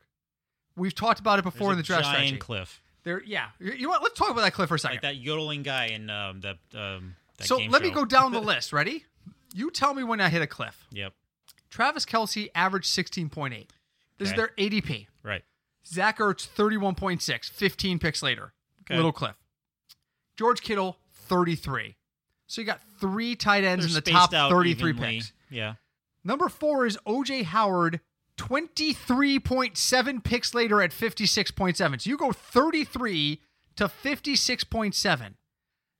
We've talked about it before in the draft giant strategy. cliff, There, yeah. You know what? Let's talk about that cliff for a second. like that yodeling guy in um, the um, that so let me go down the list. Ready? You tell me when I hit a cliff. Yep. Travis Kelce averaged 16.8. This is Okay. their ADP. Right. Zach Ertz 31.6, 15 picks later. Okay. Little cliff. George Kittle 33. So you got three tight ends They're in the top 33 evenly. picks. Yeah. Number four is OJ Howard, 23.7 picks later at 56.7. So you go 33 to 56.7.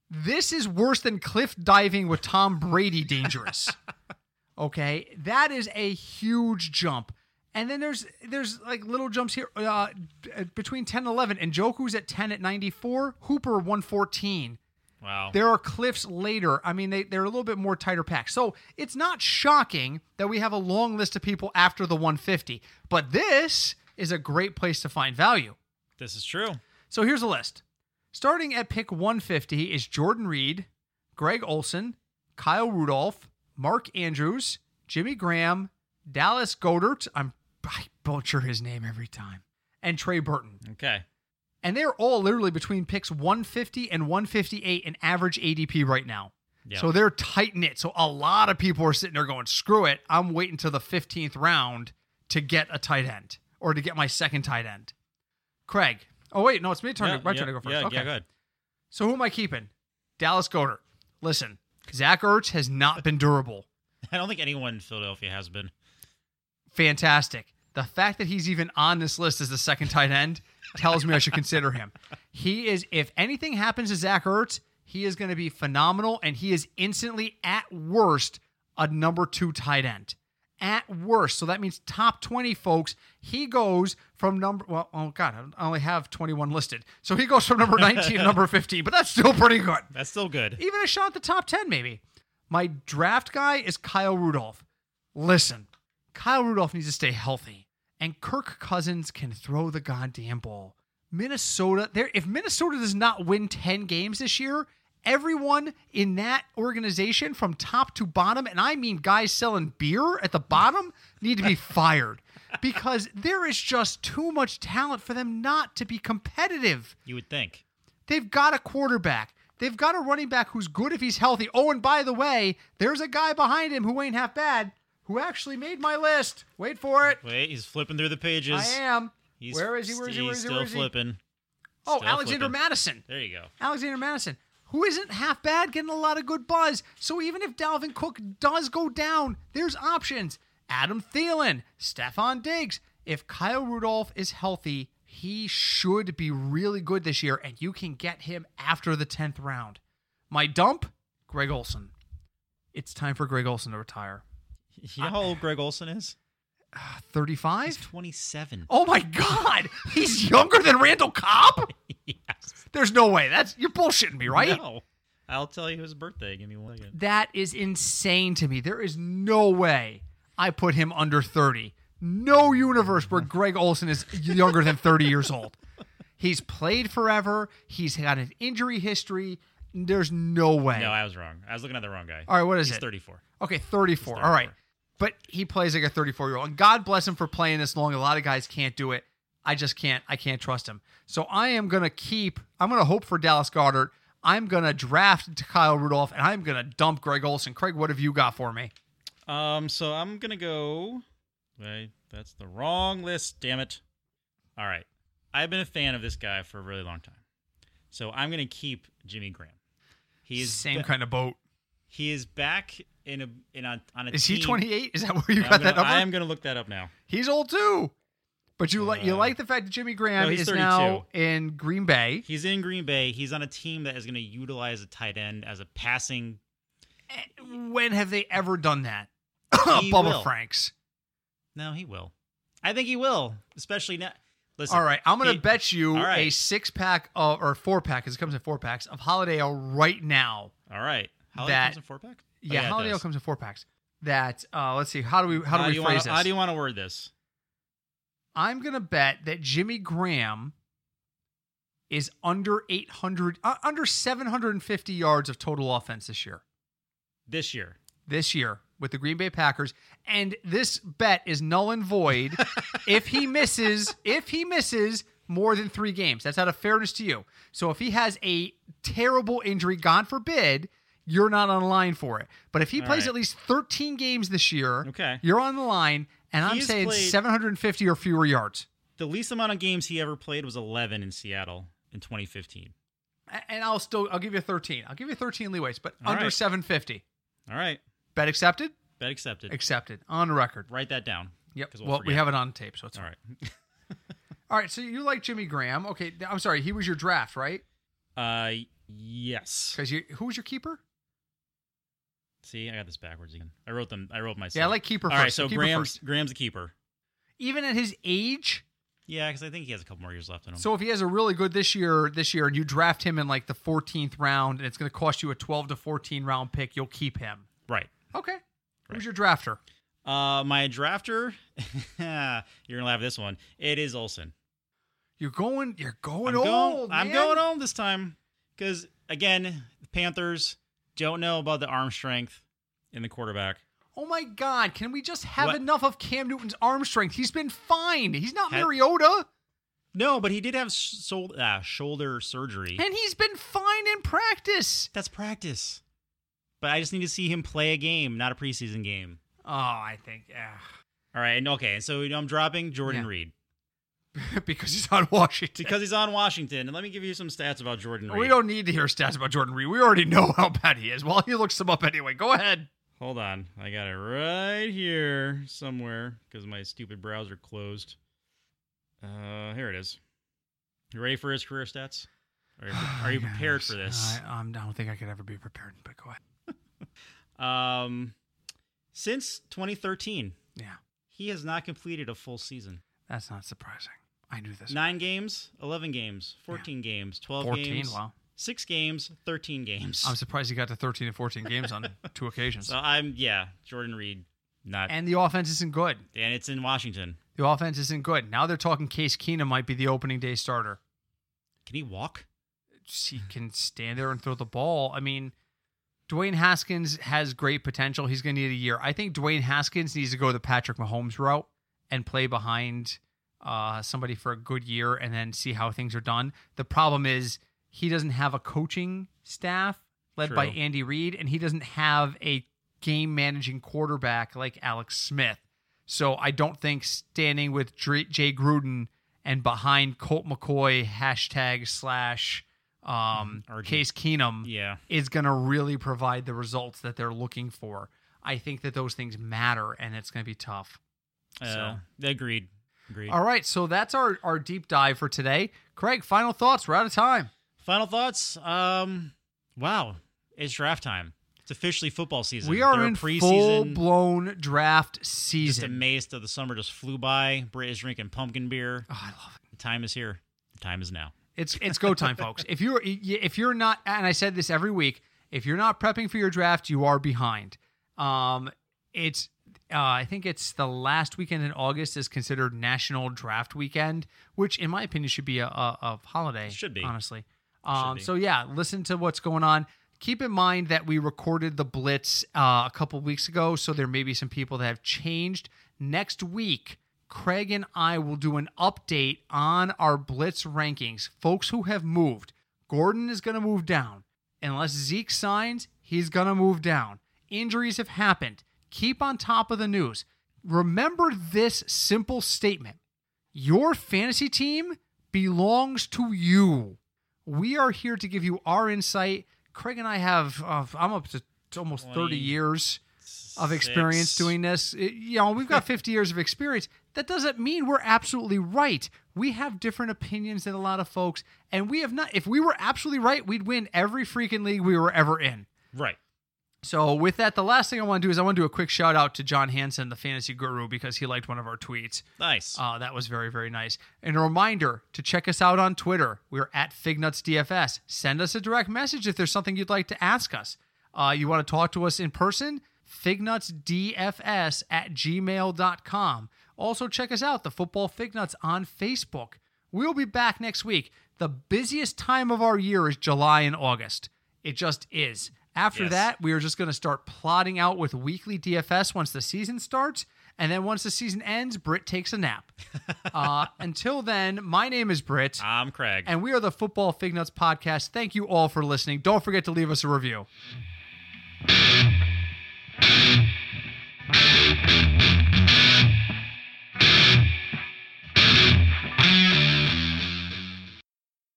This is worse than cliff diving with Tom Brady dangerous. okay, that is a huge jump. And then there's there's like little jumps here uh, between 10 and 11 and Njoku's at 10 at 94, Hooper 114 Wow. there are cliffs later. I mean, they, they're a little bit more tighter packed. So it's not shocking that we have a long list of people after the 150. But this is a great place to find value. this is true. So here's a list. Starting at pick 150 is Jordan Reed, Greg Olsen, Kyle Rudolph, Mark Andrews, Jimmy Graham, Dallas Goedert. I'm, I butcher his name every time. And Trey Burton. Okay. And they're all literally between picks 150 and 158 in average ADP right now. Yeah. So they're tight knit. So a lot of people are sitting there going, screw it. I'm waiting till the 15th round to get a tight end or to get my second tight end. Craig. Oh, wait. No, it's me turn yeah, to, my yeah, turn to go first. Yeah, okay. yeah, go ahead. So who am I keeping? Dallas Goedert. Listen, Zach Ertz has not been durable. I don't think anyone in Philadelphia has been. fantastic. The fact that he's even on this list as the second tight end tells me I should consider him. He is, if anything happens to Zach Ertz, he is going to be phenomenal, and he is instantly, at worst, a number two tight end. At worst. So that means top 20, folks. He goes from number, well, oh, God, I only have 21 listed. So he goes from number 19 to number 15, but that's still pretty good That's still good. even a shot at the top 10 maybe my draft guy is kyle rudolph listen kyle rudolph needs to stay healthy and kirk cousins can throw the goddamn ball minnesota there if minnesota does not win 10 games this year everyone in that organization from top to bottom and i mean guys selling beer at the bottom need to be fired because there is just too much talent for them not to be competitive You would think. They've got a quarterback. They've got a running back who's good if he's healthy. Oh, and by the way, there's a guy behind him who ain't half bad, who actually made my list. Wait for it. Wait, he's flipping through the pages. I am. He's, Where is he? Where is he? Where he's is he? still Where is he? flipping. Oh, Still Alexander flipping. Mattison. There you go. Alexander Mattison, who isn't half bad, getting a lot of good buzz. So even if Dalvin Cook does go down, there's options. Adam Thielen, Stefon Diggs. If Kyle Rudolph is healthy, he should be really good this year, and you can get him after the 10th round. My dump, Greg Olsen. It's time for Greg Olsen to retire. You know how old Greg Olsen is? 35? He's 27. Oh my God, he's younger than Randall Cobb? yes. There's no way. That's you're bullshitting me, right? No. I'll tell you his birthday. Give me one second. That is insane to me. There is no way. I put him under 30. No universe where Greg Olsen is younger than 30 years old. He's played forever. He's had an injury history. There's no way. No, I was wrong. I was looking at the wrong guy. All right, what is He's it? 34. Okay, 34. He's All right. 34. But he plays like a 34 year old. And God bless him for playing this long. A lot of guys can't do it. I just can't. I can't trust him. So I am going to keep, I'm going to hope for Dallas Goedert. I'm going to draft to Kyle Rudolph and I'm going to dump Greg Olsen. Craig, what have you got for me? Um, so I'm gonna go. Wait, that's the wrong list. Damn it! All right, I've been a fan of this guy for a really long time, so I'm gonna keep Jimmy Graham. He is Same kind of boat. He is back in a in a on a. Is team. he 28? Is that where you I'm got gonna, that number? I am gonna look that up now. He's old too. But you like you Uh, like the fact that Jimmy Graham no, is 32. now in Green Bay. He's in Green Bay. He's on a team that is gonna utilize a tight end as a passing. When have they ever done that? Bubba will. Franks. No, he will. I think he will, especially now. Listen, All right, I'm going to bet you right. a six pack of, or four pack, because it comes in four packs of Holiday Ale right now. All right, Holiday that- comes in four pack. Oh, Yeah, it Holiday Ale comes in four packs. That uh, let's see, how do we how, do we you phrase wanna, this? How do you want to word this? I'm to bet that Jimmy Graham is under 800, uh, under 750 yards of total offense this year. This year. this year with the Green Bay Packers, and this bet is null and void if he misses if he misses more than three games. That's out of fairness to you. So if he has a terrible injury, God forbid, you're not on the line for it. But if he All plays right. at least 13 games this year, Okay. you're on the line, and I'm He's saying 750 or fewer yards. The least amount of games he ever played was 11 in Seattle in 2015. And I'll still I'll give you 13. I'll give you 13 leeways, but All under right. 750. All right. Bet accepted? Bet accepted. Accepted. On record. Write that down. Yep. we'll well, we have it on tape, so it's All right. All right, so you like Jimmy Graham? Okay, I'm sorry, he was your draft, right? Uh, yes. Because you, who was your keeper? See, I got this backwards again. I wrote them. I wrote myself. Yeah, I like keeper All first. right, so keeper Graham's first. Graham's a keeper. Even at his age, Yeah, because I think he has a couple more years left in him. so if he has a really good this year, this year, and you draft him in like the 14th round, and it's going to cost you a 12 to 14 round pick, you'll keep him. right. Okay. Right. Who's your drafter? Uh, my drafter. you're gonna laugh at this one. It is Olsen. You're going. You're going I'm old. Going, I'm going home this time because again, the Panthers don't know about the arm strength in the quarterback. Oh my God! Can we just have What? enough of Cam Newton's arm strength? He's been fine. He's not Had- Mariota, No, but he did have sol- uh, shoulder surgery. and he's been fine in practice. That's practice. But I just need to see him play a game, not a preseason game. Oh, I think yeah. All right, and okay, so I'm dropping Jordan Yeah. Reed because he's on Washington. because he's on Washington. And let me give you some stats about Jordan Reed. We don't need to hear stats about Jordan Reed. We already know how bad he is. Well, he looks them up anyway. Go ahead. Hold on, I got it right here somewhere because my stupid browser closed. Uh, here it is. You ready for his career stats? Are you, are you prepared for this? I, um, I don't think I could ever be prepared, but go ahead. Um, since 2013, Yeah, he has not completed a full season. that's not surprising. I knew this. Nine games, 11 games, 14 games, 12 14. games, Wow. six games, 13 games. I'm surprised he got to 13 and 14 games on two occasions. so I'm yeah, Jordan Reed, not, and, And the offense isn't good. And it's in Washington. The offense isn't good. Now they're talking Case Keenum might be the opening day starter. Can he walk? He can stand there and throw the ball. I mean, Dwayne Haskins has great potential. He's going to need a year. I think Dwayne Haskins needs to go the Patrick Mahomes route and play behind uh, somebody for a good year and then see how things are done. The problem is he doesn't have a coaching staff led by Andy Reid, and he doesn't have a game managing quarterback like Alex Smith. So I don't think standing with Dr- Jay Gruden and behind Colt McCoy hashtag slash um, RG. Case Keenum Yeah. is going to really provide the results that they're looking for. I think that those things matter, and it's going to be tough. Uh, agreed. Agreed. All right, so that's our our deep dive for today. Craig, final thoughts. We're out of time. Final thoughts. Um, wow, it's draft time. It's officially football season. We are There in full preseason. blown draft Just season. amazed that the summer just flew by. Brit is drinking pumpkin beer. Oh, I love it. The time is here. The time is now. It's it's go time, folks. If you're if you're not, and I said this every week, if you're not prepping for your draft, you are behind. Um, it's uh, I think it's the last weekend in August is considered National Draft Weekend, which in my opinion should be a, a, a holiday. Should be. honestly. Um, be. so yeah, listen to what's going on. Keep in mind that we recorded the Blitz uh, a couple weeks ago, so there may be some people that have changed. Next week, Craig and I will do an update on our Blitz rankings. Folks who have moved, Gordon is going to move down. Unless Zeke signs, he's going to move down. Injuries have happened. Keep on top of the news. Remember this simple statement Your fantasy team belongs to you. We are here to give you our insight. Craig and I have, uh, I'm up to almost 30 years of experience Six. doing this. It- you know, we've got 50 years of experience. That doesn't mean we're absolutely right. We have different opinions than a lot of folks, and we have not. If we were absolutely right, we'd win every freaking league we were ever in. Right. So, with that, the last thing I want to do is I want to do a quick shout out to John Hansen, the fantasy guru, because he liked one of our tweets. Nice. Uh, that was very, very nice. And a reminder to check us out on Twitter. We're at FignutsDFS. Send us a direct message if there's something you'd like to ask us. Uh, you want to talk to us in person? FignutsDFS at gmail.com. Also, check us out, the Football Fignuts, on Facebook. We'll be back next week. The busiest time of our year is July and August. It just is. After yes. that, we are just going to start plotting out with weekly DFS once the season starts. And then once the season ends, Britt takes a nap. uh, until then, my name is Britt. I'm Craig. And we are the Football Fig Nuts Podcast. Thank you all for listening. Don't forget to leave us a review.